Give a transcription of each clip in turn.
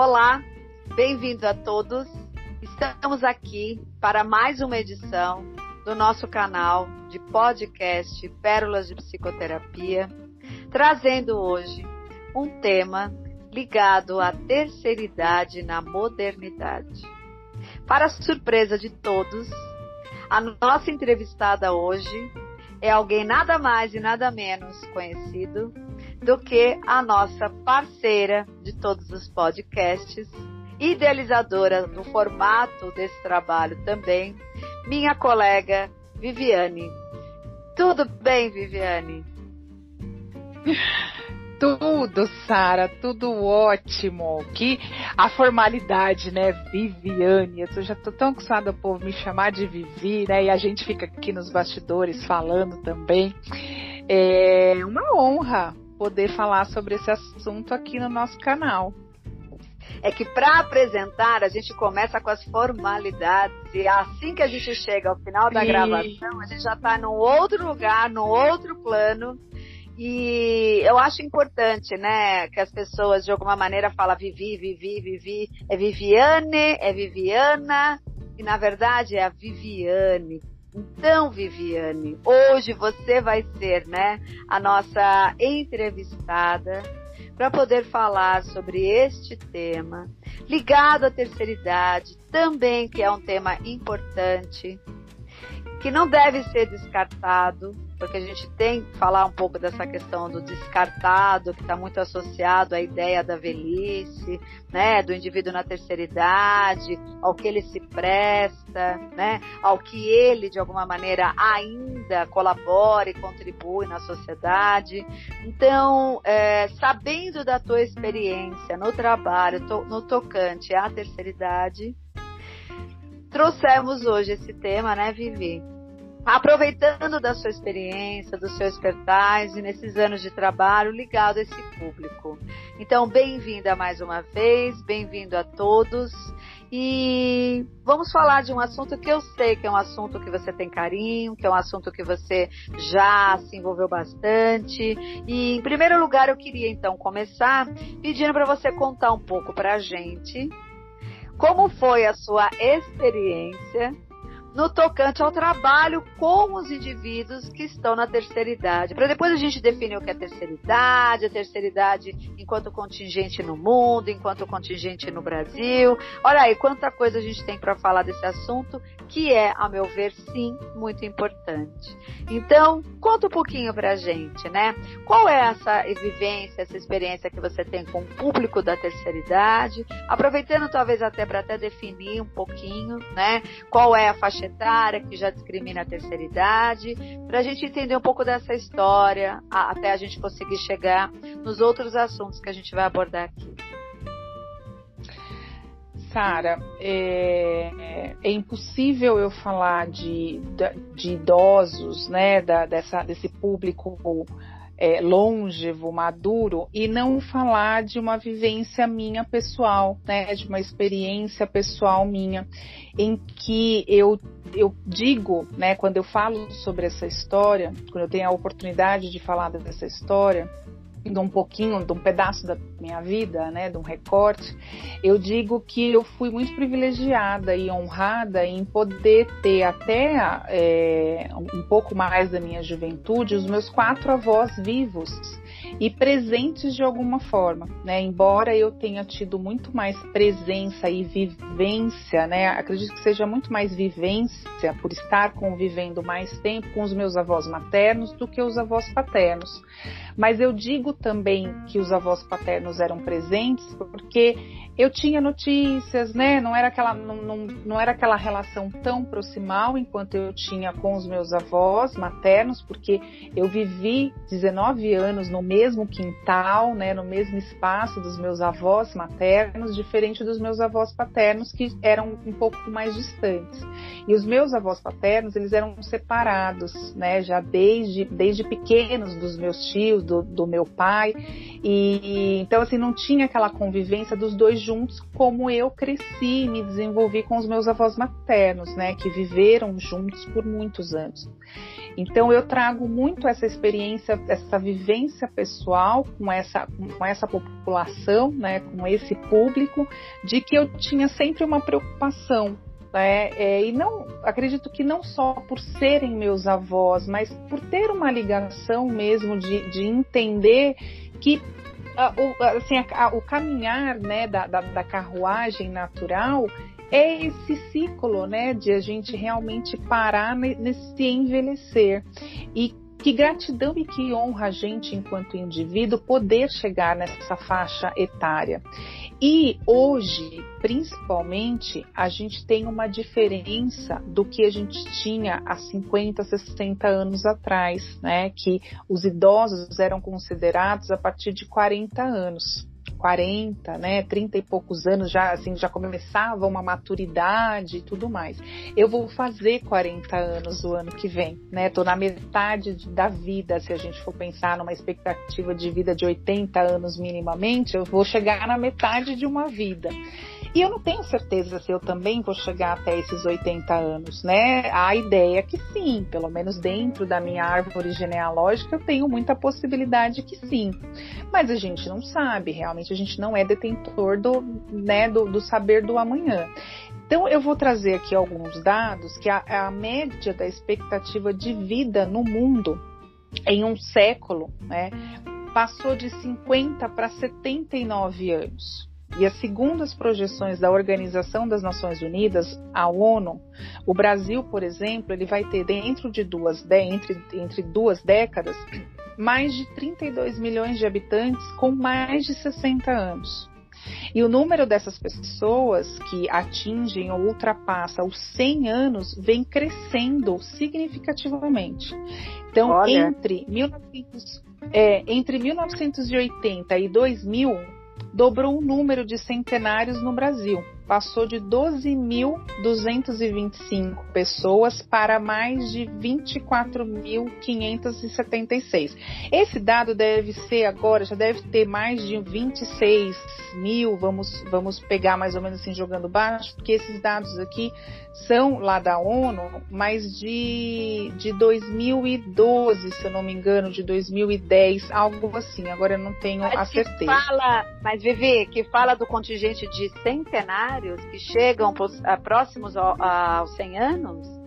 Olá, bem-vindo a todos. Estamos aqui para mais uma edição do nosso canal de podcast Pérolas de Psicoterapia, trazendo hoje um tema ligado à terceira idade na modernidade. Para surpresa de todos, a nossa entrevistada hoje é alguém nada mais e nada menos conhecido do que a nossa parceira de todos os podcasts, idealizadora do formato desse trabalho também, minha colega Viviane. Tudo bem, Viviane? Tudo, Sara, tudo ótimo. Que a formalidade, né, Viviane. Eu já tô tão acostumada ao povo me chamar de Vivi, né? E a gente fica aqui nos bastidores falando também. É uma honra poder falar sobre esse assunto aqui no nosso canal. É que para apresentar a gente começa com as formalidades. E assim que a gente chega ao final da e... gravação a gente já está num outro lugar, num outro plano. E eu acho importante, né, que as pessoas de alguma maneira falam Vivi, Vivi, Vivi, é Viviane, é Viviana. E na verdade é a Viviane. Então, Viviane, hoje você vai ser, né, a nossa entrevistada para poder falar sobre este tema ligado à terceira idade, também que é um tema importante, que não deve ser descartado, porque a gente tem que falar um pouco dessa questão do descartado, que está muito associado à ideia da velhice, né, do indivíduo na terceira idade, ao que ele se presta, né, ao que ele de alguma maneira ainda colabora e contribui na sociedade. Então, é, sabendo da tua experiência no trabalho, no tocante à terceira idade, trouxemos hoje esse tema, né, Vivi? Aproveitando da sua experiência, do seu expertise nesses anos de trabalho ligado a esse público. Então, bem-vinda mais uma vez, bem-vindo a todos. E vamos falar de um assunto que eu sei que é um assunto que você tem carinho, que é um assunto que você já se envolveu bastante. E em primeiro lugar, eu queria então começar pedindo para você contar um pouco para a gente como foi a sua experiência no tocante ao trabalho com os indivíduos que estão na terceira idade. Para depois a gente definir o que é terceira idade, a terceira idade enquanto contingente no mundo, enquanto contingente no Brasil. Olha aí quanta coisa a gente tem para falar desse assunto, que é, a meu ver, sim, muito importante. Então, conta um pouquinho para a gente, né? Qual é essa vivência, essa experiência que você tem com o público da terceira idade? Aproveitando talvez até para até definir um pouquinho, né? Qual é a faixa etária que já discrimina a terceira idade, para a gente entender um pouco dessa história, até a gente conseguir chegar nos outros assuntos que a gente vai abordar aqui. Sara, é, é, impossível eu falar de, de, idosos, né, da, dessa, desse público é, longevo, maduro, e não falar de uma vivência minha pessoal, né, de uma experiência pessoal minha, em que eu, eu digo, né, quando eu falo sobre essa história, quando eu tenho a oportunidade de falar dessa história, de um pouquinho, de um pedaço da minha vida, né, de um recorte, eu digo que eu fui muito privilegiada e honrada em poder ter até é, um pouco mais da minha juventude os meus quatro avós vivos e presentes de alguma forma, né? Embora eu tenha tido muito mais presença e vivência, né? Acredito que seja muito mais vivência por estar convivendo mais tempo com os meus avós maternos do que os avós paternos. Mas eu digo também que os avós paternos eram presentes porque eu tinha notícias, né? Não era aquela, não, não, não, era aquela relação tão proximal enquanto eu tinha com os meus avós maternos, porque eu vivi 19 anos no mesmo quintal, né? No mesmo espaço dos meus avós maternos, diferente dos meus avós paternos que eram um pouco mais distantes. E os meus avós paternos, eles eram separados, né, já desde, desde pequenos dos meus tios, do, do meu pai. E então assim não tinha aquela convivência dos dois juntos como eu cresci e me desenvolvi com os meus avós maternos, né, que viveram juntos por muitos anos. Então eu trago muito essa experiência, essa vivência pessoal com essa com essa população, né, com esse público, de que eu tinha sempre uma preocupação né? É, e não acredito que não só por serem meus avós, mas por ter uma ligação mesmo de, de entender que o, assim, a, o caminhar né, da, da, da carruagem natural é esse ciclo, né, de a gente realmente parar nesse envelhecer. E que gratidão e que honra a gente, enquanto indivíduo, poder chegar nessa faixa etária. E hoje, principalmente, a gente tem uma diferença do que a gente tinha há 50, 60 anos atrás, né? Que os idosos eram considerados a partir de 40 anos. 40, né, 30 e poucos anos já assim já começava uma maturidade e tudo mais. Eu vou fazer 40 anos o ano que vem, né? Tô na metade da vida, se a gente for pensar numa expectativa de vida de 80 anos minimamente, eu vou chegar na metade de uma vida. E eu não tenho certeza se eu também vou chegar até esses 80 anos, né? A ideia é que sim, pelo menos dentro da minha árvore genealógica, eu tenho muita possibilidade que sim. Mas a gente não sabe, realmente a gente não é detentor do, né, do, do saber do amanhã. Então, eu vou trazer aqui alguns dados que a, a média da expectativa de vida no mundo em um século né, passou de 50 para 79 anos. E as projeções da Organização das Nações Unidas, a ONU, o Brasil, por exemplo, ele vai ter dentro de duas, entre, entre duas décadas mais de 32 milhões de habitantes com mais de 60 anos. E o número dessas pessoas que atingem ou ultrapassa os 100 anos vem crescendo significativamente. Então, entre, 1900, é, entre 1980 e 2000, dobrou o número de centenários no Brasil. Passou de 12.225 pessoas para mais de 24.576. Esse dado deve ser agora, já deve ter mais de 26 mil, vamos, vamos pegar mais ou menos assim jogando baixo, porque esses dados aqui são lá da ONU, mas de, de 2012, se eu não me engano, de 2010, algo assim. Agora eu não tenho mas a certeza. Fala, mas Vivi, que fala do contingente de centenários que chegam próximos aos 100 anos?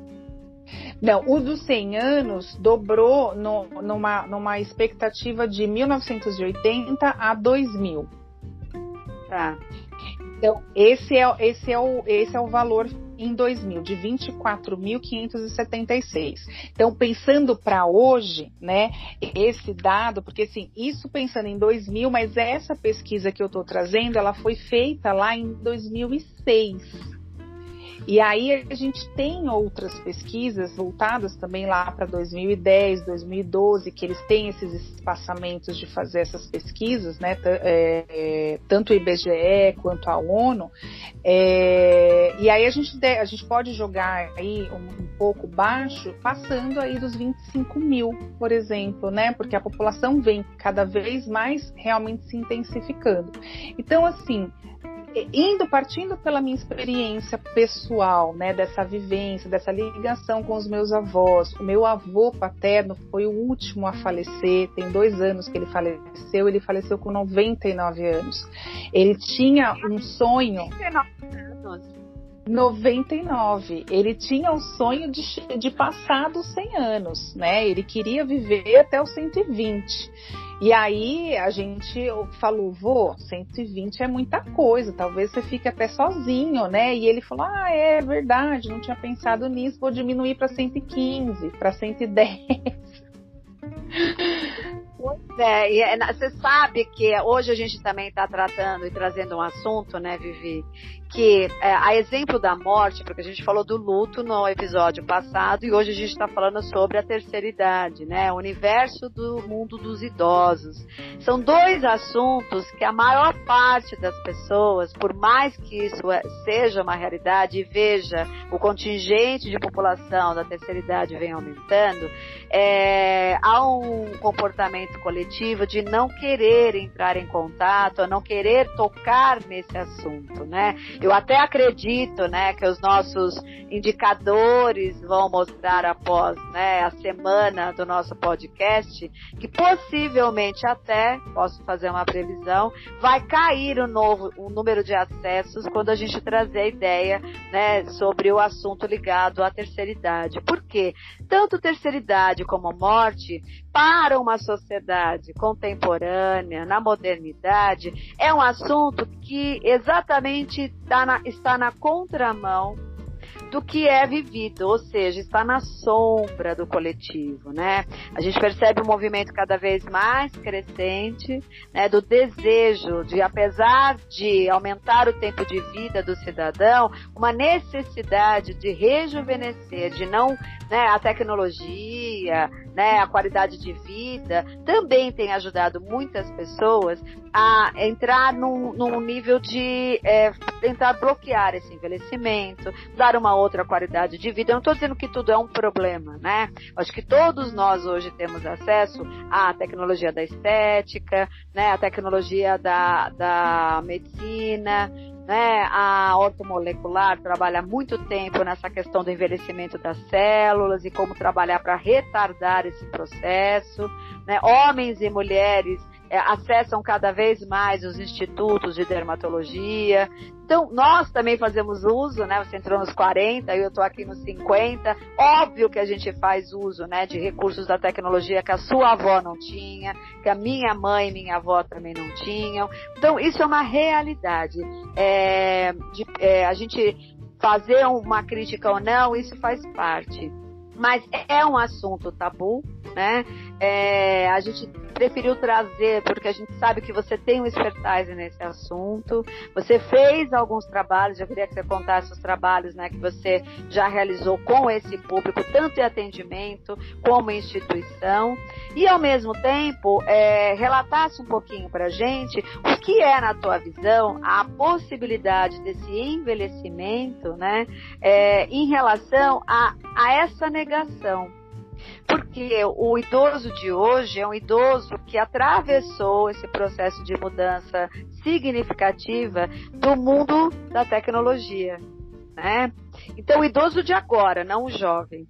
Não, o dos 100 anos dobrou no, numa, numa expectativa de 1980 a 2000. Tá. Então, esse é, esse é, o, esse é o valor em 2000, de 24.576. Então, pensando para hoje, né, esse dado, porque assim, isso pensando em 2000, mas essa pesquisa que eu estou trazendo, ela foi feita lá em 2006. E aí a gente tem outras pesquisas voltadas também lá para 2010, 2012, que eles têm esses espaçamentos de fazer essas pesquisas, né? É, é, tanto o IBGE quanto a ONU. É, e aí a gente, a gente pode jogar aí um, um, pouco baixo, passando aí dos 25 mil, por exemplo, né? Porque a população vem cada vez mais realmente se intensificando. Então, assim, indo partindo pela minha experiência pessoal, né, dessa vivência, dessa ligação com os meus avós. O meu avô paterno foi o último a falecer, tem dois anos que ele faleceu, ele faleceu com 99 anos. Ele tinha um sonho. 99. Ele tinha o sonho de, de passar dos 100 anos, né? Ele queria viver até os 120. E aí a gente falou, vô, 120 é muita coisa, talvez você fique até sozinho, né? E ele falou, ah, é verdade, não tinha pensado nisso, vou diminuir para 115, para 110. Pois é, é, você sabe que hoje a gente também está tratando e trazendo um assunto, né, Vivi, que é, a exemplo da morte, porque a gente falou do luto no episódio passado e hoje a gente está falando sobre a terceira idade, né? O universo do mundo dos idosos. São dois assuntos que a maior parte das pessoas, por mais que isso é, seja uma realidade e veja o contingente de população da terceira idade vem aumentando, é, há um comportamento coletivo de não querer entrar em contato, não querer tocar nesse assunto, né? Eu até acredito, né, que os nossos indicadores vão mostrar após, né, a semana do nosso podcast, que possivelmente até, posso fazer uma previsão, vai cair o novo, o número de acessos quando a gente trazer a ideia, né, sobre o assunto ligado à terceira idade. Por quê? Tanto terceira idade como morte, para uma sociedade contemporânea, na modernidade, é um assunto que exatamente está na, está na contramão do que é vivido, ou seja, está na sombra do coletivo, né? A gente percebe um movimento cada vez mais crescente, né, do desejo de, apesar de aumentar o tempo de vida do cidadão, uma necessidade de rejuvenescer, de não, né, a tecnologia, né, a qualidade de vida, também tem ajudado muitas pessoas a entrar num, num nível de é, tentar bloquear esse envelhecimento, dar uma outra qualidade de vida. Eu não estou dizendo que tudo é um problema, né? Acho que todos nós hoje temos acesso à tecnologia da estética, né, à tecnologia da, da medicina, né, a ortomolecular trabalha muito tempo nessa questão do envelhecimento das células e como trabalhar para retardar esse processo. Né? Homens e mulheres acessam cada vez mais os institutos de dermatologia. Então, nós também fazemos uso, né? Você entrou nos 40, eu estou aqui nos 50. Óbvio que a gente faz uso, né, de recursos da tecnologia que a sua avó não tinha, que a minha mãe e minha avó também não tinham. Então, isso é uma realidade. É, de, é, a gente fazer uma crítica ou não, isso faz parte. Mas é um assunto tabu, né? É, a gente preferiu trazer porque a gente sabe que você tem um expertise nesse assunto. Você fez alguns trabalhos, eu queria que você contasse os trabalhos né, que você já realizou com esse público, tanto em atendimento como em instituição. E ao mesmo tempo, é, relatasse um pouquinho para a gente o que é, na tua visão, a possibilidade desse envelhecimento né, é, em relação a, a essa negação porque o idoso de hoje é um idoso que atravessou esse processo de mudança significativa do mundo da tecnologia, né? Então, o idoso de agora, não o jovem.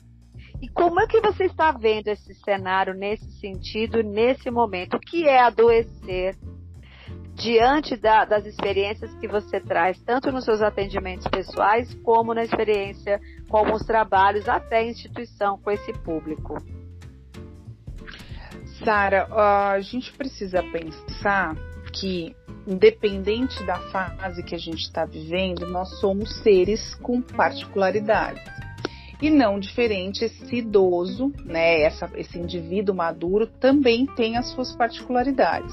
E como é que você está vendo esse cenário nesse sentido, nesse momento? O que é adoecer diante da, das experiências que você traz, tanto nos seus atendimentos pessoais, como na experiência com os trabalhos até instituição com esse público? Sara, a gente precisa pensar que, independente da fase que a gente está vivendo, nós somos seres com particularidades. E não diferente, esse idoso, né, essa, esse indivíduo maduro também tem as suas particularidades.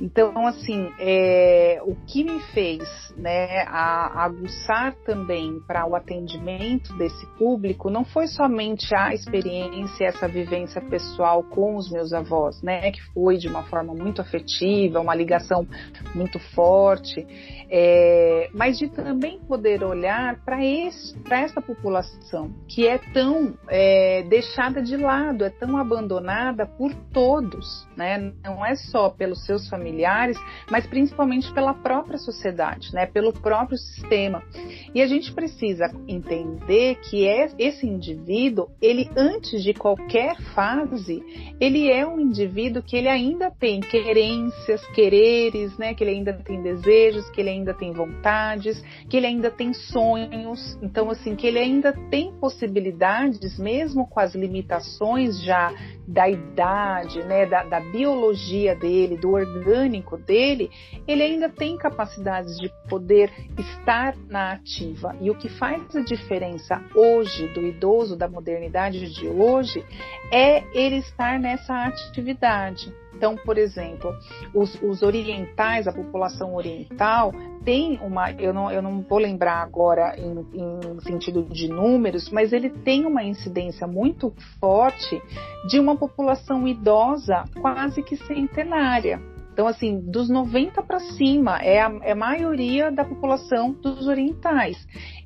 Então, assim, é, o que me fez né, a, aguçar também para o atendimento desse público não foi somente a experiência, essa vivência pessoal com os meus avós, né, que foi de uma forma muito afetiva, uma ligação muito forte, é, mas de também poder olhar para essa população que que é tão é, deixada de lado, é tão abandonada por todos, né? Não é só pelos seus familiares, mas principalmente pela própria sociedade, né? Pelo próprio sistema. E a gente precisa entender que é, esse indivíduo, ele antes de qualquer fase, ele é um indivíduo que ele ainda tem querências, quereres, né? Que ele ainda tem desejos, que ele ainda tem vontades, que ele ainda tem sonhos. Então, assim, que ele ainda tem possibilidades possibilidades, mesmo com as limitações já da idade, né, da, da biologia dele, do orgânico dele, ele ainda tem capacidades de poder estar na ativa. E o que faz a diferença hoje do idoso, da modernidade de hoje, é ele estar nessa atividade Então, por exemplo, os, os orientais, a população oriental, tem uma, eu não, eu não vou lembrar agora em, em, sentido de números, mas ele tem uma incidência muito forte de uma população idosa quase que centenária. Então, assim, dos 90 para cima é a, é a, maioria da população dos orientais.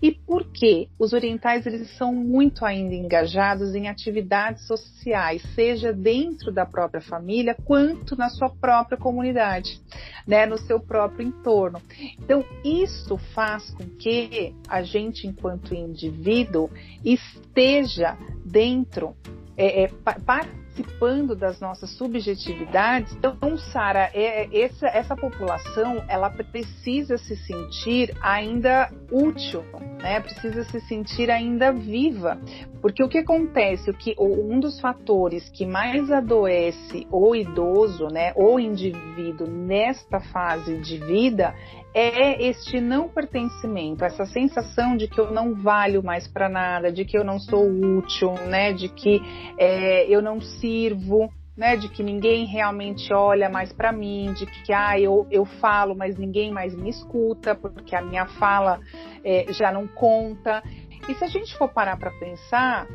E por quê? Os orientais eles são muito ainda engajados em atividades sociais, seja dentro da própria família quanto na sua própria comunidade, né, no seu próprio entorno. Então, isso faz com que a gente, enquanto indivíduo, esteja dentro é, é, participando das nossas subjetividades. Então, Sara, é, essa, essa população ela precisa se sentir ainda útil, né? Precisa se sentir ainda viva, porque o que acontece, o que um dos fatores que mais adoece o idoso, né, ou indivíduo nesta fase de vida é este não pertencimento, essa sensação de que eu não valho mais para nada, de que eu não sou útil, né, de que é, eu não sirvo, né, de que ninguém realmente olha mais para mim, de que ah, eu, eu falo, mas ninguém mais me escuta, porque a minha fala é, já não conta. E se a gente for parar para pensar,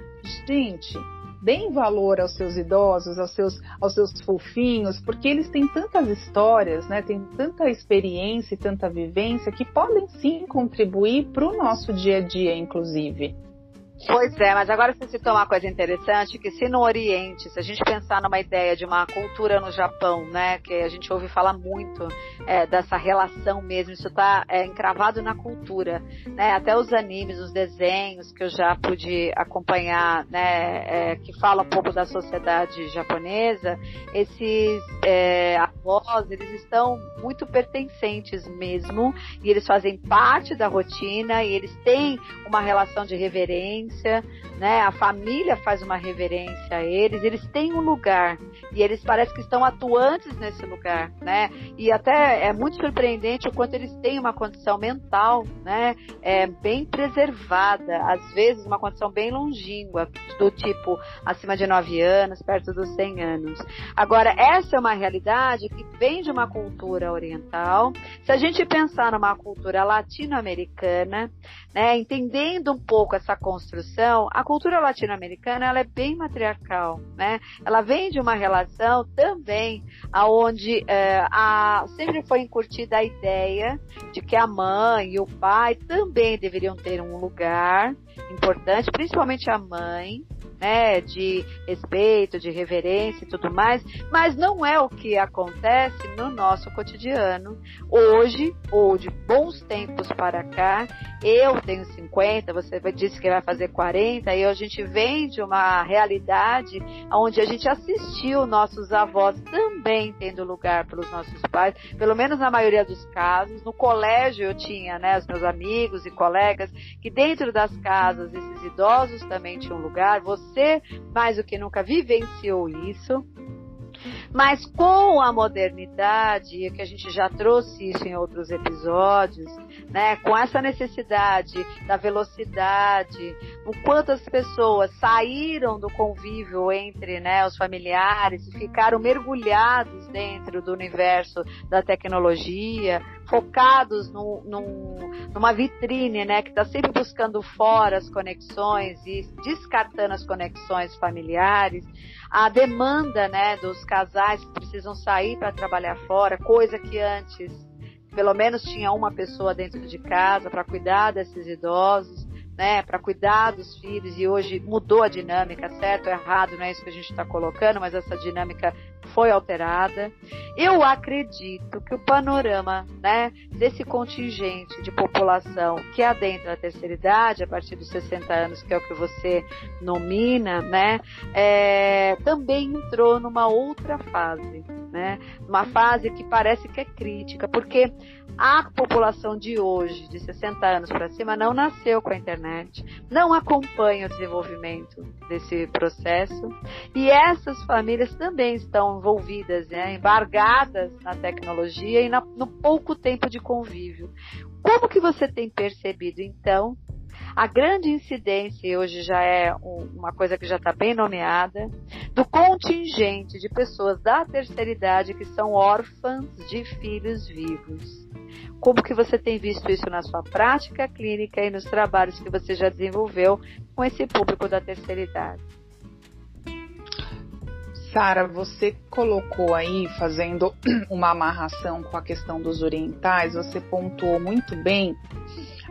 gente, deem valor aos seus idosos, aos seus, aos seus fofinhos, porque eles têm tantas histórias, né, têm tanta experiência e tanta vivência que podem sim contribuir para o nosso dia a dia, inclusive. Pois é, mas agora você citou uma coisa interessante, que se no Oriente, se a gente pensar numa ideia de uma cultura no Japão, né, que a gente ouve falar muito é, dessa relação mesmo, isso está é, encravado na cultura, né, até os animes, os desenhos que eu já pude acompanhar, né, é, que fala um pouco da sociedade japonesa, esses é, avós, eles estão muito pertencentes mesmo, e eles fazem parte da rotina, e eles têm uma relação de reverência, reverência, né? A família faz uma reverência a eles, eles têm um lugar e eles parecem que estão atuantes nesse lugar, né? E até é muito surpreendente o quanto eles têm uma condição mental, né? É bem preservada, às vezes uma condição bem longínqua, do tipo acima de 9 anos, perto dos 100 anos. Agora, essa é uma realidade que vem de uma cultura oriental. Se a gente pensar numa cultura latino-americana, né, entendendo um pouco essa construção, a cultura latino-americana ela é bem matriarcal, né? Ela vem de uma relação também aonde é, a, sempre foi incutida a ideia de que a mãe e o pai também deveriam ter um lugar importante, principalmente a mãe, né, de respeito, de reverência e tudo mais, mas não é o que acontece no nosso cotidiano. Hoje, ou de bons tempos para cá, eu tenho 50, você disse que vai fazer 40, e a gente vem de uma realidade onde a gente assistiu nossos avós também tendo lugar pelos nossos pais, pelo menos na maioria dos casos. No colégio eu tinha, né, os meus amigos e colegas que dentro das casas esses idosos também tinham lugar. Você mais do que nunca, vivenciou isso. Mas com a modernidade, que a gente já trouxe isso em outros episódios, né, com essa necessidade da velocidade, o quanto as pessoas saíram do convívio entre né, os familiares e ficaram mergulhados dentro do universo da tecnologia, focados no, no, numa vitrine, né, que está sempre buscando fora as conexões e descartando as conexões familiares, a demanda, né, dos casais que precisam sair para trabalhar fora, coisa que antes pelo menos tinha uma pessoa dentro de casa para cuidar desses idosos né, para cuidar dos filhos e hoje mudou a dinâmica, certo errado, não é isso que a gente está colocando, mas essa dinâmica foi alterada. Eu acredito que o panorama, né, desse contingente de população que adentra a terceira idade, a partir dos 60 anos, que é o que você nomina, né, é, também entrou numa outra fase, né, uma fase que parece que é crítica, porque a população de hoje, de 60 anos para cima, não nasceu com a internet, não acompanha o desenvolvimento desse processo e essas famílias também estão envolvidas, né, embargadas na tecnologia e na, no pouco tempo de convívio. Como que você tem percebido, então, a grande incidência, e hoje já é uma coisa que já está bem nomeada, do contingente de pessoas da terceira idade que são órfãs de filhos vivos. Como que você tem visto isso na sua prática clínica e nos trabalhos que você já desenvolveu com esse público da terceira idade? Sara, você colocou aí, fazendo uma amarração com a questão dos orientais, você pontuou muito bem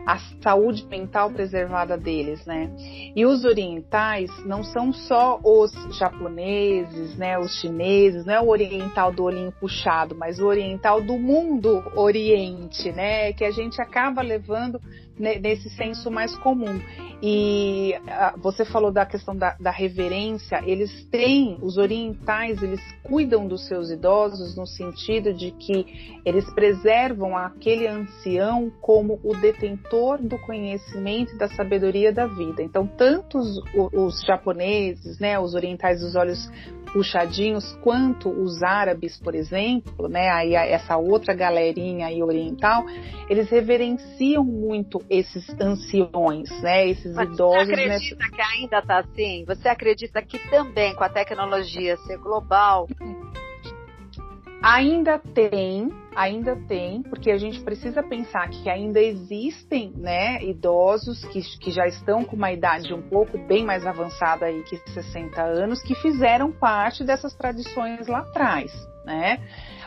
a saúde mental preservada deles, né? E os orientais não são só os japoneses, né, os chineses, não é o oriental do olhinho puxado, mas o oriental do mundo oriente, né, que a gente acaba levando nesse senso mais comum. E uh, você falou da questão da, da, reverência, eles têm, os orientais, eles cuidam dos seus idosos no sentido de que eles preservam aquele ancião como o detentor do conhecimento e da sabedoria da vida. Então, tanto os, os japoneses, né, os orientais dos olhos puxadinhos quanto os árabes, por exemplo, né, aí essa outra galerinha aí oriental, eles reverenciam muito esses anciões, né, esses Mas idosos. Você acredita nessa... que ainda está assim? Você acredita que também com a tecnologia ser global Ainda tem, ainda tem, porque a gente precisa pensar que ainda existem, né, idosos que, que já estão com uma idade um pouco bem mais avançada aí que 60 anos, que fizeram parte dessas tradições lá atrás, né?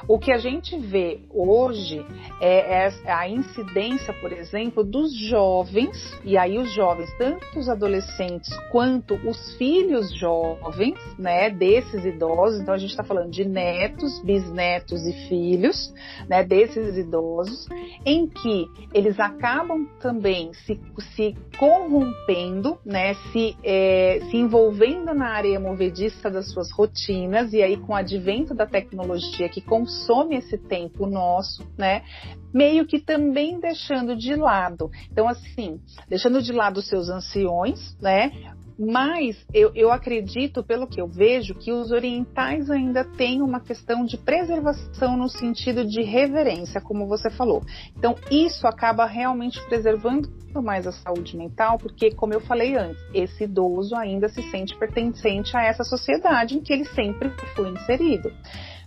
O que a gente vê hoje é, é a incidência, por exemplo, dos jovens, e aí os jovens, tanto os adolescentes quanto os filhos jovens, né, desses idosos, então a gente está falando de netos, bisnetos e filhos, né, desses idosos, em que eles acabam também se, se corrompendo, né, se, é, se envolvendo na areia movediça das suas rotinas, e aí com o advento da tecnologia que consome consome esse tempo nosso, né? Meio que também deixando de lado. Então, assim, deixando de lado os seus anciões, né? Mas eu, eu, acredito, pelo que eu vejo, que os orientais ainda têm uma questão de preservação no sentido de reverência, como você falou. Então, isso acaba realmente preservando mais a saúde mental, porque, como eu falei antes, esse idoso ainda se sente pertencente a essa sociedade em que ele sempre foi inserido.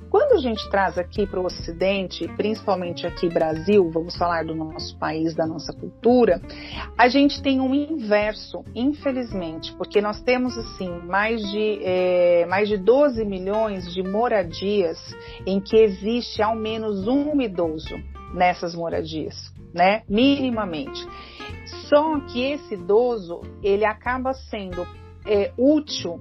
Quando a gente traz aqui para o Ocidente, principalmente aqui Brasil, vamos falar do nosso país, da nossa cultura, a gente tem um inverso, infelizmente, porque nós temos assim mais de é, mais de 12 milhões de moradias em que existe ao menos um idoso nessas moradias, né? Minimamente. Só que esse idoso ele acaba sendo é, útil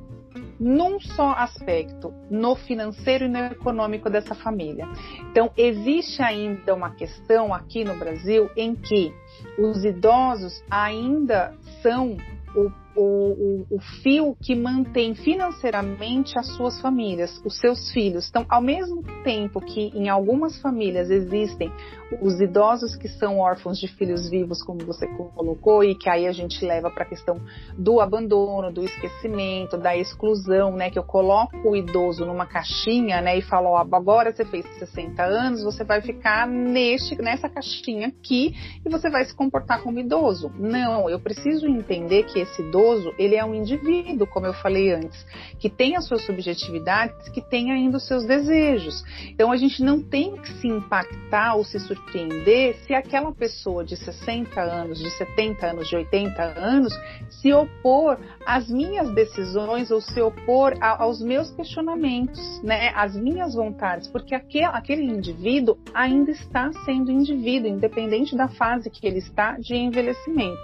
num só aspecto, no financeiro e no econômico dessa família. Então, existe ainda uma questão aqui no Brasil em que os idosos ainda são o o, o, o, fio que mantém financeiramente as suas famílias, os seus filhos. Então, ao mesmo tempo que em algumas famílias existem os idosos que são órfãos de filhos vivos, como você colocou, e que aí a gente leva para a questão do abandono, do esquecimento, da exclusão, né? Que eu coloco o idoso numa caixinha, né? E falo, ó, agora você fez 60 anos, você vai ficar neste, nessa caixinha aqui e você vai se comportar como idoso. Não, eu preciso entender que esse idoso idoso, ele é um indivíduo, como eu falei antes, que tem as suas subjetividades, que tem ainda os seus desejos. Então a gente não tem que se impactar ou se surpreender se aquela pessoa de 60 anos, de 70 anos, de 80 anos se opor às minhas decisões ou se opor a, aos meus questionamentos, né, às minhas vontades, porque aquele, aquele indivíduo ainda está sendo indivíduo, independente da fase que ele está de envelhecimento.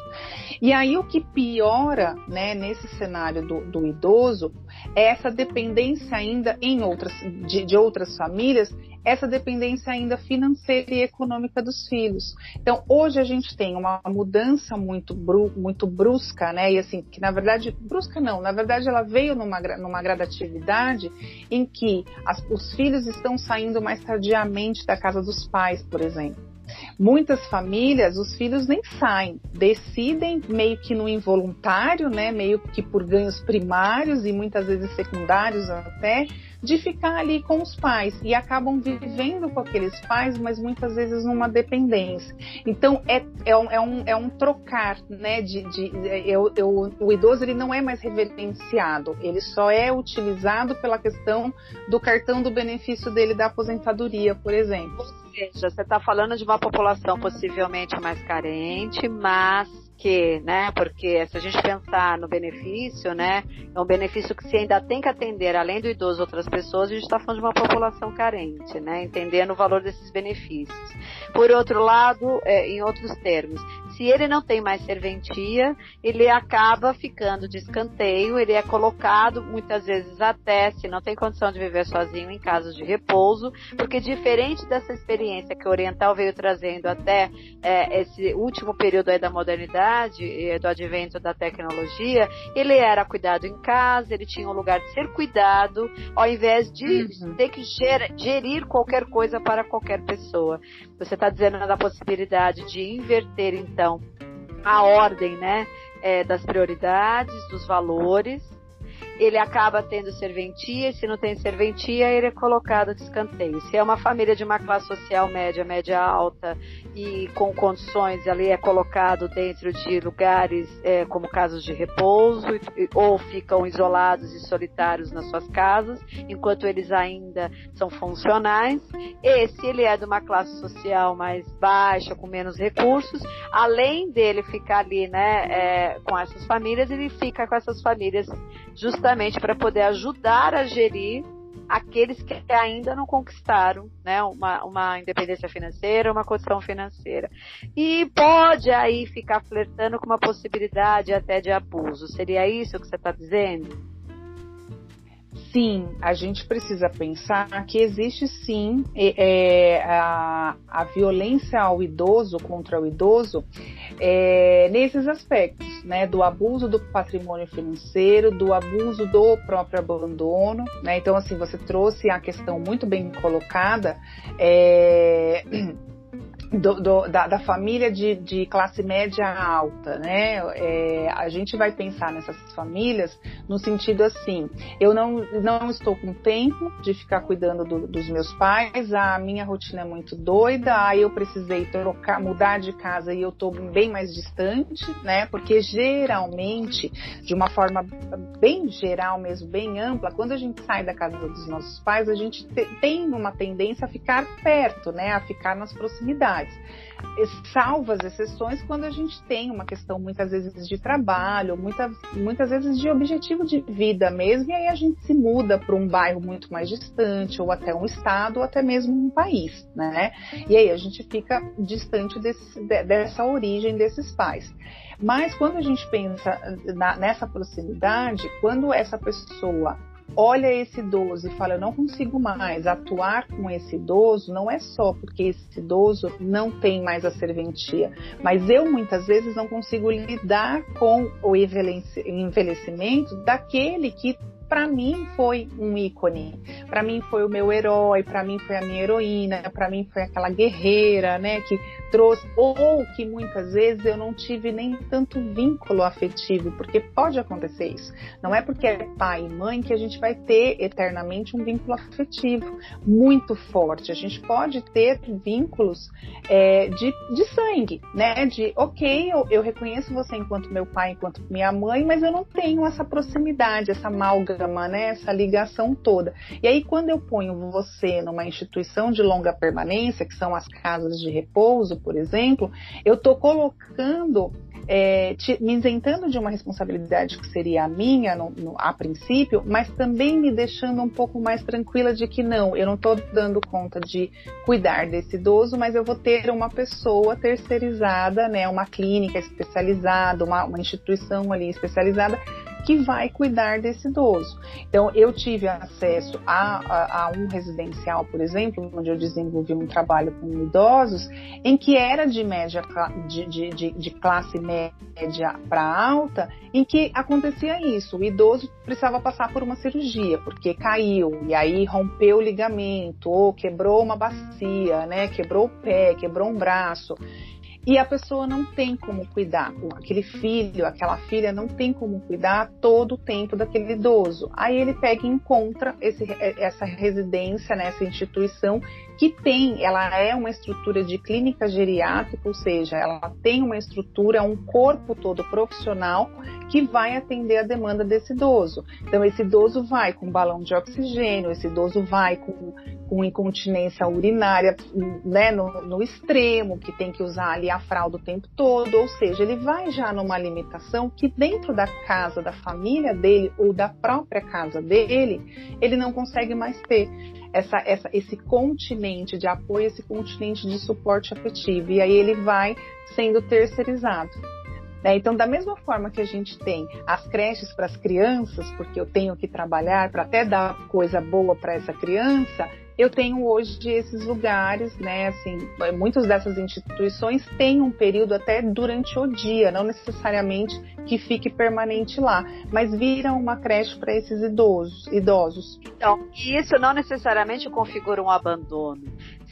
E aí o que piora né, nesse cenário do, do, idoso é essa dependência ainda em outras, de, de outras famílias, essa dependência ainda financeira e econômica dos filhos. Então, hoje a gente tem uma mudança muito, bru, muito brusca, né? E assim, que na verdade, brusca não, na verdade ela veio numa, numa gradatividade em que as, os filhos estão saindo mais tardiamente da casa dos pais, por exemplo. Muitas famílias, os filhos nem saem, decidem meio que no involuntário, né, meio que por ganhos primários e muitas vezes secundários até, de ficar ali com os pais e acabam vivendo com aqueles pais, mas muitas vezes numa dependência. Então é, é, um, é, um, é um trocar, né? De, de, eu, eu, o idoso ele não é mais reverenciado, ele só é utilizado pela questão do cartão do benefício dele da aposentadoria, por exemplo. Ou seja, você está falando de uma população possivelmente mais carente, mas que, né? Porque se a gente pensar no benefício, né? É um benefício que se ainda tem que atender, além do idoso, outras pessoas, a gente está falando de uma população carente, né? Entendendo o valor desses benefícios. Por outro lado, é, em outros termos, se ele não tem mais serventia, ele acaba ficando de escanteio, ele é colocado muitas vezes até, se não tem condição de viver sozinho, em casas de repouso, porque diferente dessa experiência que o Oriental veio trazendo até é, esse último período aí da modernidade, do advento da tecnologia, ele era cuidado em casa, ele tinha um lugar de ser cuidado, ao invés de uhum. ter que ger, gerir qualquer coisa para qualquer pessoa. Você está dizendo da possibilidade de inverter, então, então, a ordem, né, é, das prioridades, dos valores. Ele acaba tendo serventia, e se não tem serventia, ele é colocado de escanteio. Se é uma família de uma classe social média, média alta, e com condições ali é colocado dentro de lugares é, como casas de repouso ou ficam isolados e solitários nas suas casas enquanto eles ainda são funcionais e se ele é de uma classe social mais baixa com menos recursos além dele ficar ali né é, com essas famílias ele fica com essas famílias justamente para poder ajudar a gerir aqueles que ainda não conquistaram né, uma, uma independência financeira, uma condição financeira. E pode aí ficar flertando com uma possibilidade até de abuso. Seria isso que você está dizendo? Sim, a gente precisa pensar que existe sim é, a, a, violência ao idoso, contra o idoso, é, nesses aspectos, né? Do abuso do patrimônio financeiro, do abuso do próprio abandono, né? Então, assim, você trouxe a questão muito bem colocada. É, do, do, da, da, família de, de, classe média alta, né? É, a gente vai pensar nessas famílias no sentido assim: eu não, não estou com tempo de ficar cuidando do, dos meus pais, a minha rotina é muito doida, aí eu precisei trocar, mudar de casa e eu estou bem mais distante, né? Porque geralmente, de uma forma bem geral mesmo, bem ampla, quando a gente sai da casa dos nossos pais, a gente te, tem uma tendência a ficar perto, né? A ficar nas proximidades salvo as exceções quando a gente tem uma questão muitas vezes de trabalho, muitas, muitas vezes de objetivo de vida mesmo, e aí a gente se muda para um bairro muito mais distante, ou até um estado, ou até mesmo um país, né? E aí a gente fica distante desse, dessa origem desses pais. Mas quando a gente pensa na, nessa proximidade, quando essa pessoa olha esse idoso e fala, eu não consigo mais atuar com esse idoso, não é só porque esse idoso não tem mais a serventia, mas eu muitas vezes não consigo lidar com o envelhecimento daquele que para mim foi um ícone. Para mim foi o meu herói, para mim foi a minha heroína, para mim foi aquela guerreira, né, que trouxe ou que muitas vezes eu não tive nem tanto vínculo afetivo, porque pode acontecer isso. Não é porque é pai e mãe que a gente vai ter eternamente um vínculo afetivo muito forte. A gente pode ter vínculos é, de, de sangue, né, de ok, eu, eu reconheço você enquanto meu pai, enquanto minha mãe, mas eu não tenho essa proximidade, essa malga né, essa ligação toda. E aí, quando eu ponho você numa instituição de longa permanência, que são as casas de repouso, por exemplo, eu estou colocando é, te, me isentando de uma responsabilidade que seria a minha no, no, a princípio, mas também me deixando um pouco mais tranquila de que não, eu não estou dando conta de cuidar desse idoso, mas eu vou ter uma pessoa terceirizada, né, uma clínica especializada, uma, uma instituição ali especializada que vai cuidar desse idoso. Então, eu tive acesso a, a, a, um residencial, por exemplo, onde eu desenvolvi um trabalho com idosos, em que era de média de, de, de, de classe média para alta, em que acontecia isso. O idoso precisava passar por uma cirurgia, porque caiu, e aí rompeu o ligamento, ou quebrou uma bacia, né? Quebrou o pé, quebrou um braço. E a pessoa não tem como cuidar, aquele filho, aquela filha não tem como cuidar todo o tempo daquele idoso. Aí ele pega e encontra esse, essa residência, né, essa instituição que tem, ela é uma estrutura de clínica geriátrica, ou seja, ela tem uma estrutura, um corpo todo profissional que vai atender a demanda desse idoso. Então, esse idoso vai com balão de oxigênio, esse idoso vai com, com incontinência urinária né, no, no extremo, que tem que usar ali a fralda o tempo todo, ou seja, ele vai já numa limitação que dentro da casa da família dele ou da própria casa dele, ele não consegue mais ter essa, essa, esse continente de apoio, esse continente de suporte afetivo. E aí ele vai sendo terceirizado. Né? Então, da mesma forma que a gente tem as creches para as crianças, porque eu tenho que trabalhar para até dar coisa boa para essa criança, eu tenho hoje esses lugares, né? Assim, muitas dessas instituições têm um período até durante o dia, não necessariamente que fique permanente lá, mas viram uma creche para esses idosos, idosos. Então, isso não necessariamente configura um abandono.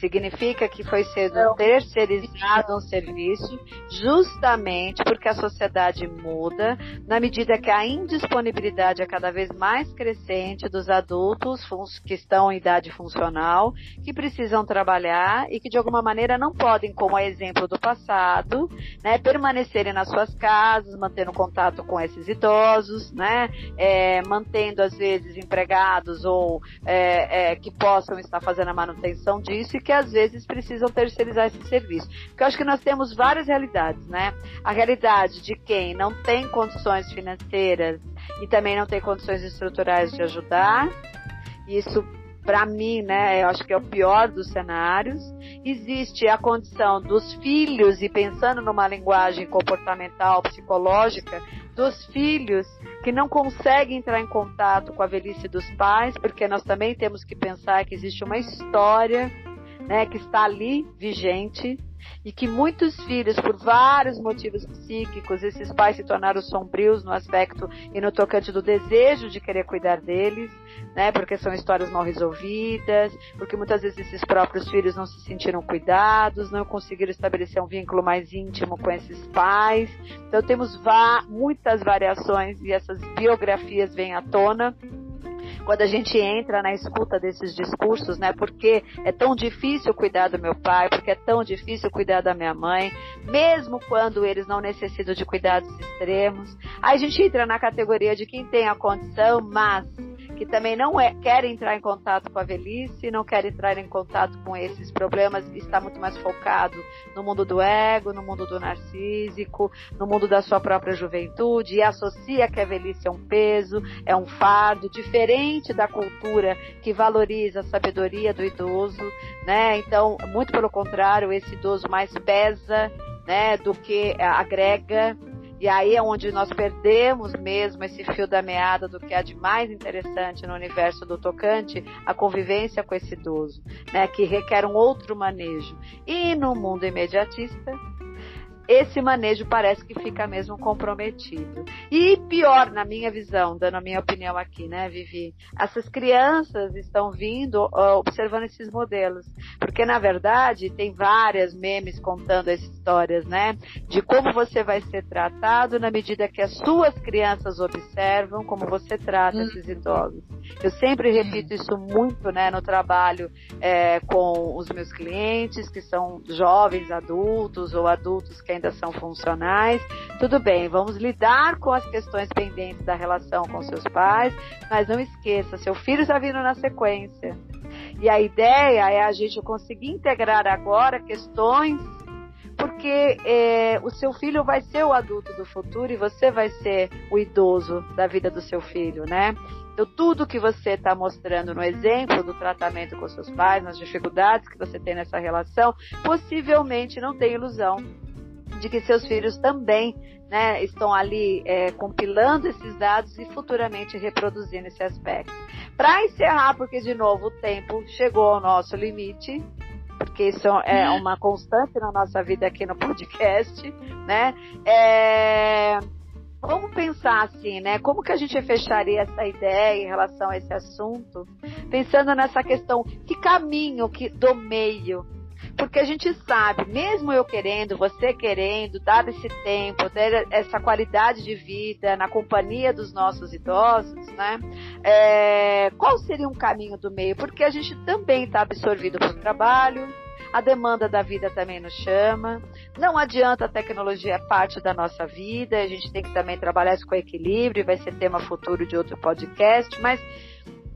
Significa que foi sendo terceirizado um serviço justamente porque a sociedade muda na medida que a indisponibilidade é cada vez mais crescente dos adultos que estão em idade funcional, que precisam trabalhar e que de alguma maneira não podem, como é exemplo do passado, né, permanecerem nas suas casas, mantendo contato com esses idosos, né, é, mantendo às vezes empregados ou é, é, que possam estar fazendo a manutenção disso e que às vezes precisam terceirizar esse serviço. Porque eu acho que nós temos várias realidades, né? A realidade de quem não tem condições financeiras e também não tem condições estruturais de ajudar. Isso para mim, né, eu acho que é o pior dos cenários. Existe a condição dos filhos, e pensando numa linguagem comportamental, psicológica, dos filhos que não conseguem entrar em contato com a velhice dos pais, porque nós também temos que pensar que existe uma história né, que está ali vigente e que muitos filhos, por vários motivos psíquicos, esses pais se tornaram sombrios no aspecto e no tocante do desejo de querer cuidar deles, né? Porque são histórias mal resolvidas, porque muitas vezes esses próprios filhos não se sentiram cuidados, não conseguiram estabelecer um vínculo mais íntimo com esses pais. Então temos muitas variações e essas biografias vêm à tona quando a gente entra na escuta desses discursos, né? Porque é tão difícil cuidar do meu pai, porque é tão difícil cuidar da minha mãe, mesmo quando eles não necessitam de cuidados extremos. Aí a gente entra na categoria de quem tem a condição, mas que também não é, quer entrar em contato com a velhice, não quer entrar em contato com esses problemas, está muito mais focado no mundo do ego, no mundo do narcísico, no mundo da sua própria juventude e associa que a velhice é um peso, é um fardo, diferente da cultura que valoriza a sabedoria do idoso, né? Então, muito pelo contrário, esse idoso mais pesa, né, do que agrega e aí é onde nós perdemos mesmo esse fio da meada do que há de mais interessante no universo do tocante, a convivência com esse idoso, né, que requer um outro manejo. E no mundo imediatista, esse manejo parece que fica mesmo comprometido. E pior, na minha visão, dando a minha opinião aqui, né, Vivi? Essas crianças estão vindo uh, observando esses modelos. Porque, na verdade, tem várias memes contando as histórias, né? De como você vai ser tratado na medida que as suas crianças observam como você trata hum. esses idosos. Eu sempre repito isso muito, né, no trabalho é, com os meus clientes, que são jovens adultos ou adultos que ainda são funcionais. Tudo bem, vamos lidar com as questões pendentes da relação com seus pais, mas não esqueça, seu filho está vindo na sequência. E a ideia é a gente conseguir integrar agora questões porque é, o seu filho vai ser o adulto do futuro e você vai ser o idoso da vida do seu filho, né? Então, tudo que você está mostrando no exemplo do tratamento com seus pais, nas dificuldades que você tem nessa relação, possivelmente não tem ilusão de que seus filhos também né, estão ali é, compilando esses dados e futuramente reproduzindo esse aspecto. Para encerrar, porque de novo o tempo chegou ao nosso limite, porque isso é uma constante na nossa vida aqui no podcast, né? É, vamos pensar assim, né? Como que a gente fecharia essa ideia em relação a esse assunto? Pensando nessa questão, que caminho que do meio porque a gente sabe, mesmo eu querendo, você querendo, dado esse tempo, ter essa qualidade de vida na companhia dos nossos idosos, né? É, qual seria um caminho do meio? Porque a gente também está absorvido pelo trabalho, a demanda da vida também nos chama. Não adianta a tecnologia é parte da nossa vida, a gente tem que também trabalhar isso com equilíbrio, vai ser tema futuro de outro podcast, mas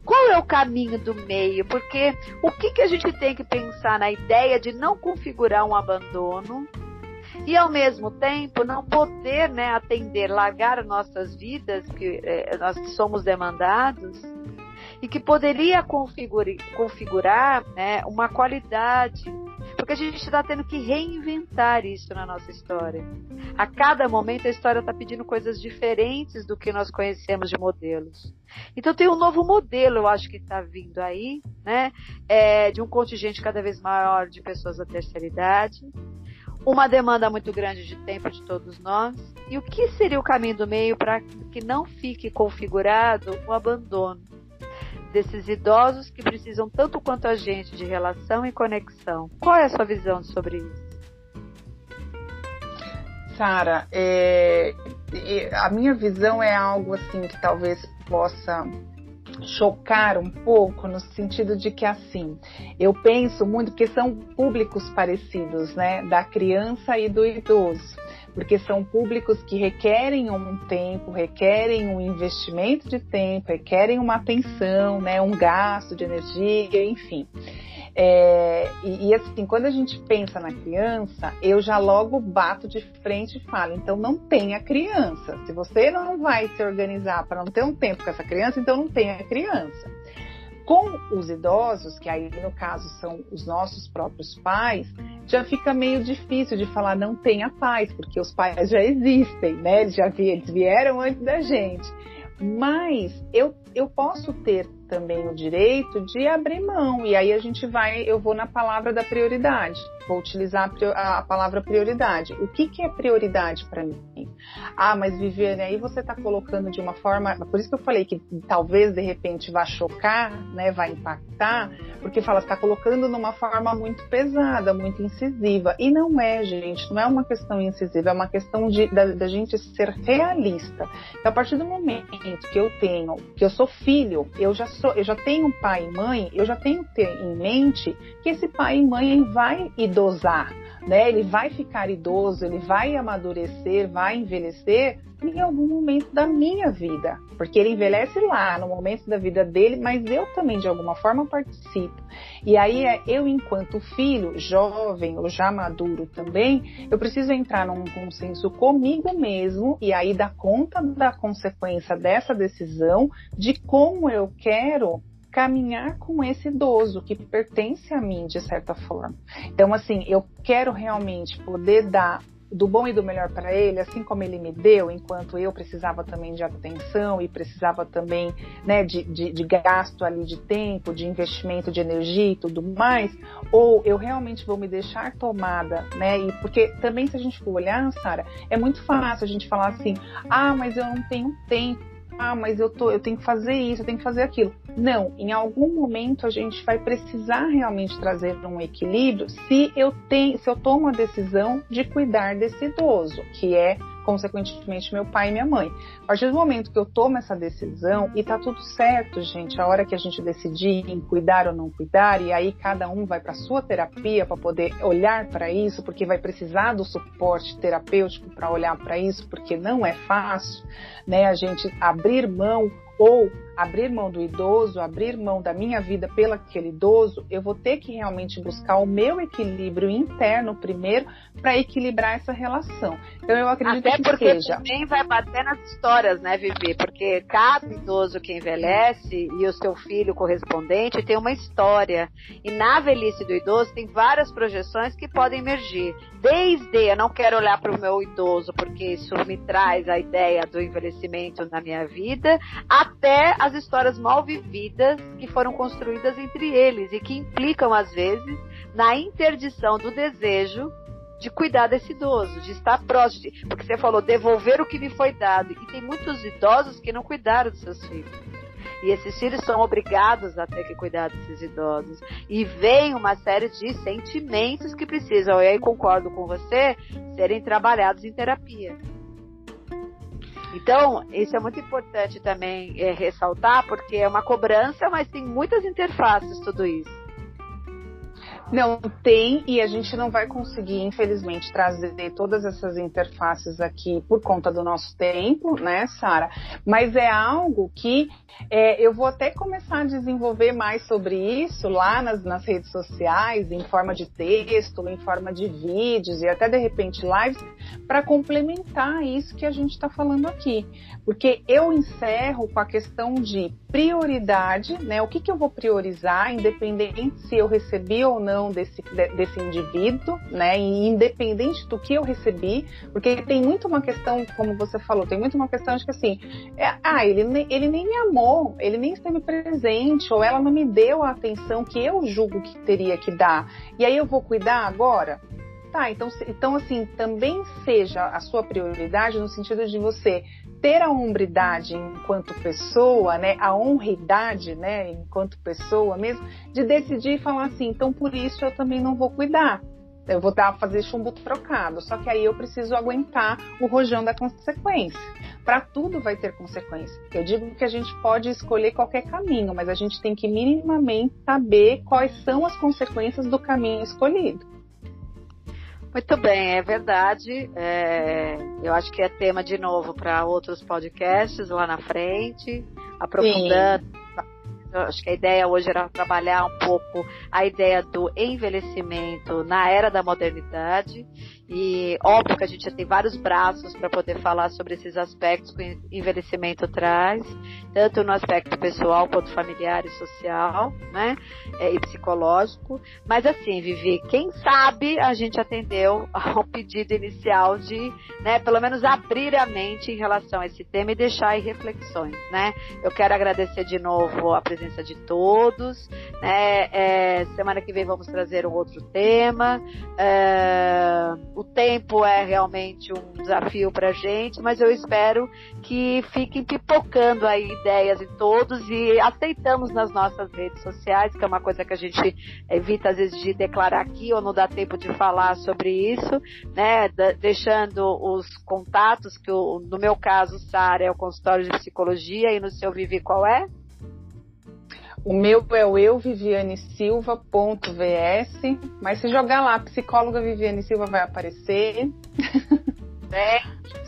qual é o caminho do meio? Porque o que, que a gente tem que pensar na ideia de não configurar um abandono e ao mesmo tempo não poder né, atender, largar nossas vidas, que é, nós somos demandados, e que poderia configurar, configurar né, uma qualidade porque a gente está tendo que reinventar isso na nossa história. A cada momento a história está pedindo coisas diferentes do que nós conhecemos de modelos. Então tem um novo modelo, eu acho que está vindo aí, né? É, de um contingente cada vez maior de pessoas da terceira idade, uma demanda muito grande de tempo de todos nós. E o que seria o caminho do meio para que não fique configurado o abandono? Desses idosos que precisam tanto quanto a gente de relação e conexão. Qual é a sua visão sobre isso? Sara, é, a minha visão é algo assim que talvez possa chocar um pouco no sentido de que assim, eu penso muito porque são públicos parecidos, né, da criança e do idoso porque são públicos que requerem um tempo, requerem um investimento de tempo, requerem uma atenção, né, um gasto de energia, enfim. É, e, e, assim, quando a gente pensa na criança, eu já logo bato de frente e falo: então não tenha criança. Se você não vai se organizar para não ter um tempo com essa criança, então não tenha criança. Com os idosos, que aí no caso são os nossos próprios pais, já fica meio difícil de falar não tenha pais, porque os pais já existem, né? Eles já eles vieram antes da gente. Mas eu, eu posso ter também o direito de abrir mão. E aí a gente vai, eu vou na palavra da prioridade. Vou utilizar a, a palavra prioridade. O que, que é prioridade para mim? Ah, mas Viviane, aí você está colocando de uma forma. Por isso que eu falei que talvez de repente vá chocar, né? Vai impactar, porque fala, está colocando numa forma muito pesada, muito incisiva. E não é, gente, não é uma questão incisiva, é uma questão de, da, da gente ser realista. Então, a partir do momento que eu tenho, que eu sou filho, eu já sou, eu já tenho um pai e mãe, eu já tenho ter em mente que esse pai e mãe vai idosar, né? Ele vai ficar idoso, ele vai amadurecer, vai envelhecer em algum momento da minha vida, porque ele envelhece lá no momento da vida dele, mas eu também de alguma forma participo. E aí é eu enquanto filho, jovem ou já maduro também, eu preciso entrar num consenso comigo mesmo e aí dar conta da consequência dessa decisão de como eu quero caminhar com esse idoso que pertence a mim de certa forma. Então, assim, eu quero realmente poder dar do bom e do melhor para ele, assim como ele me deu, enquanto eu precisava também de atenção e precisava também né, de, de, de, gasto ali de tempo, de investimento de energia e tudo mais, ou eu realmente vou me deixar tomada, né? E porque também se a gente for olhar, Sara, é muito fácil a gente falar assim, ah, mas eu não tenho tempo ah, mas eu, tô, eu tenho que fazer isso, eu tenho que fazer aquilo. Não, em algum momento a gente vai precisar realmente trazer um equilíbrio se eu tenho, se eu tomo a decisão de cuidar desse idoso, que é consequentemente meu pai e minha mãe. A partir do momento que eu tomo essa decisão, e tá tudo certo, gente, a hora que a gente decidir em cuidar ou não cuidar, e aí cada um vai para sua terapia para poder olhar para isso, porque vai precisar do suporte terapêutico para olhar para isso, porque não é fácil, né, a gente abrir mão ou abrir mão do idoso, abrir mão da minha vida pelo aquele idoso, eu vou ter que realmente buscar o meu equilíbrio interno primeiro para equilibrar essa relação. Então eu acredito Até que porque seja. também vai bater nas histórias, né, Vivi? Porque cada idoso que envelhece e o seu filho correspondente tem uma história. E na velhice do idoso tem várias projeções que podem emergir. Desde eu não quero olhar para o meu idoso porque isso me traz a ideia do envelhecimento na minha vida, até as histórias mal vividas que foram construídas entre eles e que implicam, às vezes, na interdição do desejo de cuidar desse idoso, de estar próximo. Porque você falou devolver o que me foi dado. E tem muitos idosos que não cuidaram dos seus filhos. E esses filhos são obrigados a ter que cuidar desses idosos. E vem uma série de sentimentos que precisam, e aí concordo com você, serem trabalhados em terapia. Então, isso é muito importante também é, ressaltar, porque é uma cobrança, mas tem muitas interfaces tudo isso. Não, tem, e a gente não vai conseguir, infelizmente, trazer todas essas interfaces aqui por conta do nosso tempo, né, Sara? Mas é algo que é, eu vou até começar a desenvolver mais sobre isso lá nas, nas redes sociais, em forma de texto, em forma de vídeos e até de repente lives, para complementar isso que a gente está falando aqui. Porque eu encerro com a questão de prioridade, né? O que, que eu vou priorizar, independente se eu recebi ou não desse, desse indivíduo, né? E independente do que eu recebi, porque tem muito uma questão, como você falou, tem muito uma questão de que assim, é, ah, ele, ele nem me amou, ele nem esteve presente, ou ela não me deu a atenção que eu julgo que teria que dar. E aí eu vou cuidar agora? Tá, então, então assim, também seja a sua prioridade no sentido de você ter a hombridade enquanto pessoa, né, a honridade, né, enquanto pessoa mesmo, de decidir e falar assim, então por isso eu também não vou cuidar. Eu vou dar fazer chumbo trocado, só que aí eu preciso aguentar o rojão da consequência. Para tudo vai ter consequência. Eu digo que a gente pode escolher qualquer caminho, mas a gente tem que minimamente saber quais são as consequências do caminho escolhido. Muito bem, é verdade. É, eu acho que é tema de novo para outros podcasts lá na frente, aprofundando. Sim. Acho que a ideia hoje era trabalhar um pouco a ideia do envelhecimento na era da modernidade e óbvio que a gente já tem vários braços para poder falar sobre esses aspectos que o envelhecimento traz, tanto no aspecto pessoal quanto familiar e social, né? É, e psicológico. Mas assim, Vivi, quem sabe a gente atendeu ao pedido inicial de, né, pelo menos abrir a mente em relação a esse tema e deixar aí reflexões, né? Eu quero agradecer de novo a presença de todos, né? É, semana que vem vamos trazer um outro tema. É, o tempo é realmente um desafio para gente, mas eu espero que fiquem pipocando aí ideias em todos e aceitamos nas nossas redes sociais, que é uma coisa que a gente evita às vezes de declarar aqui ou não dá tempo de falar sobre isso, né? deixando os contatos, que no meu caso, Sara, é o consultório de psicologia e no seu Vivi qual é? O meu é o eu, Viviane Silva.vs, mas se jogar lá, psicóloga Viviane Silva vai aparecer. É,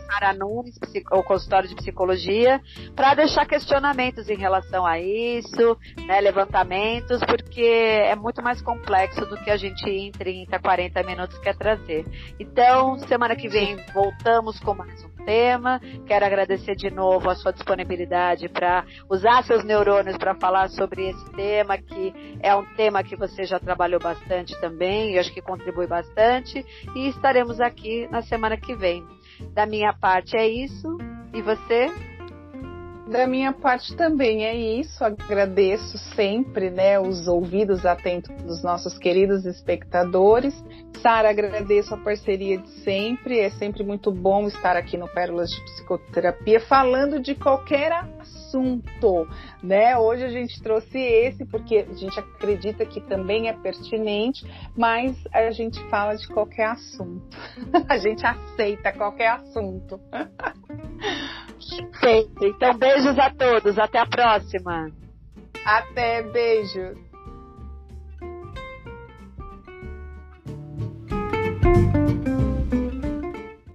Sara Nunes, o consultório de psicologia, para deixar questionamentos em relação a isso, né, levantamentos, porque é muito mais complexo do que a gente em 30, 40 minutos quer trazer. Então, semana que vem voltamos com mais um tema. Quero agradecer de novo a sua disponibilidade para usar seus neurônios para falar sobre esse tema, que é um tema que você já trabalhou bastante também, e acho que contribui bastante. E estaremos aqui na semana que vem. Da minha parte é isso. E você? Da minha parte também é isso. Agradeço sempre, né, os ouvidos atentos dos nossos queridos espectadores. Sara, agradeço a parceria de sempre. É sempre muito bom estar aqui no Pérolas de Psicoterapia falando de qualquer assunto, assunto, né? Hoje a gente trouxe esse porque a gente acredita que também é pertinente, mas a gente fala de qualquer assunto. A gente aceita qualquer assunto. Sempre. Então, beijos a todos. Até a próxima. Até, beijos.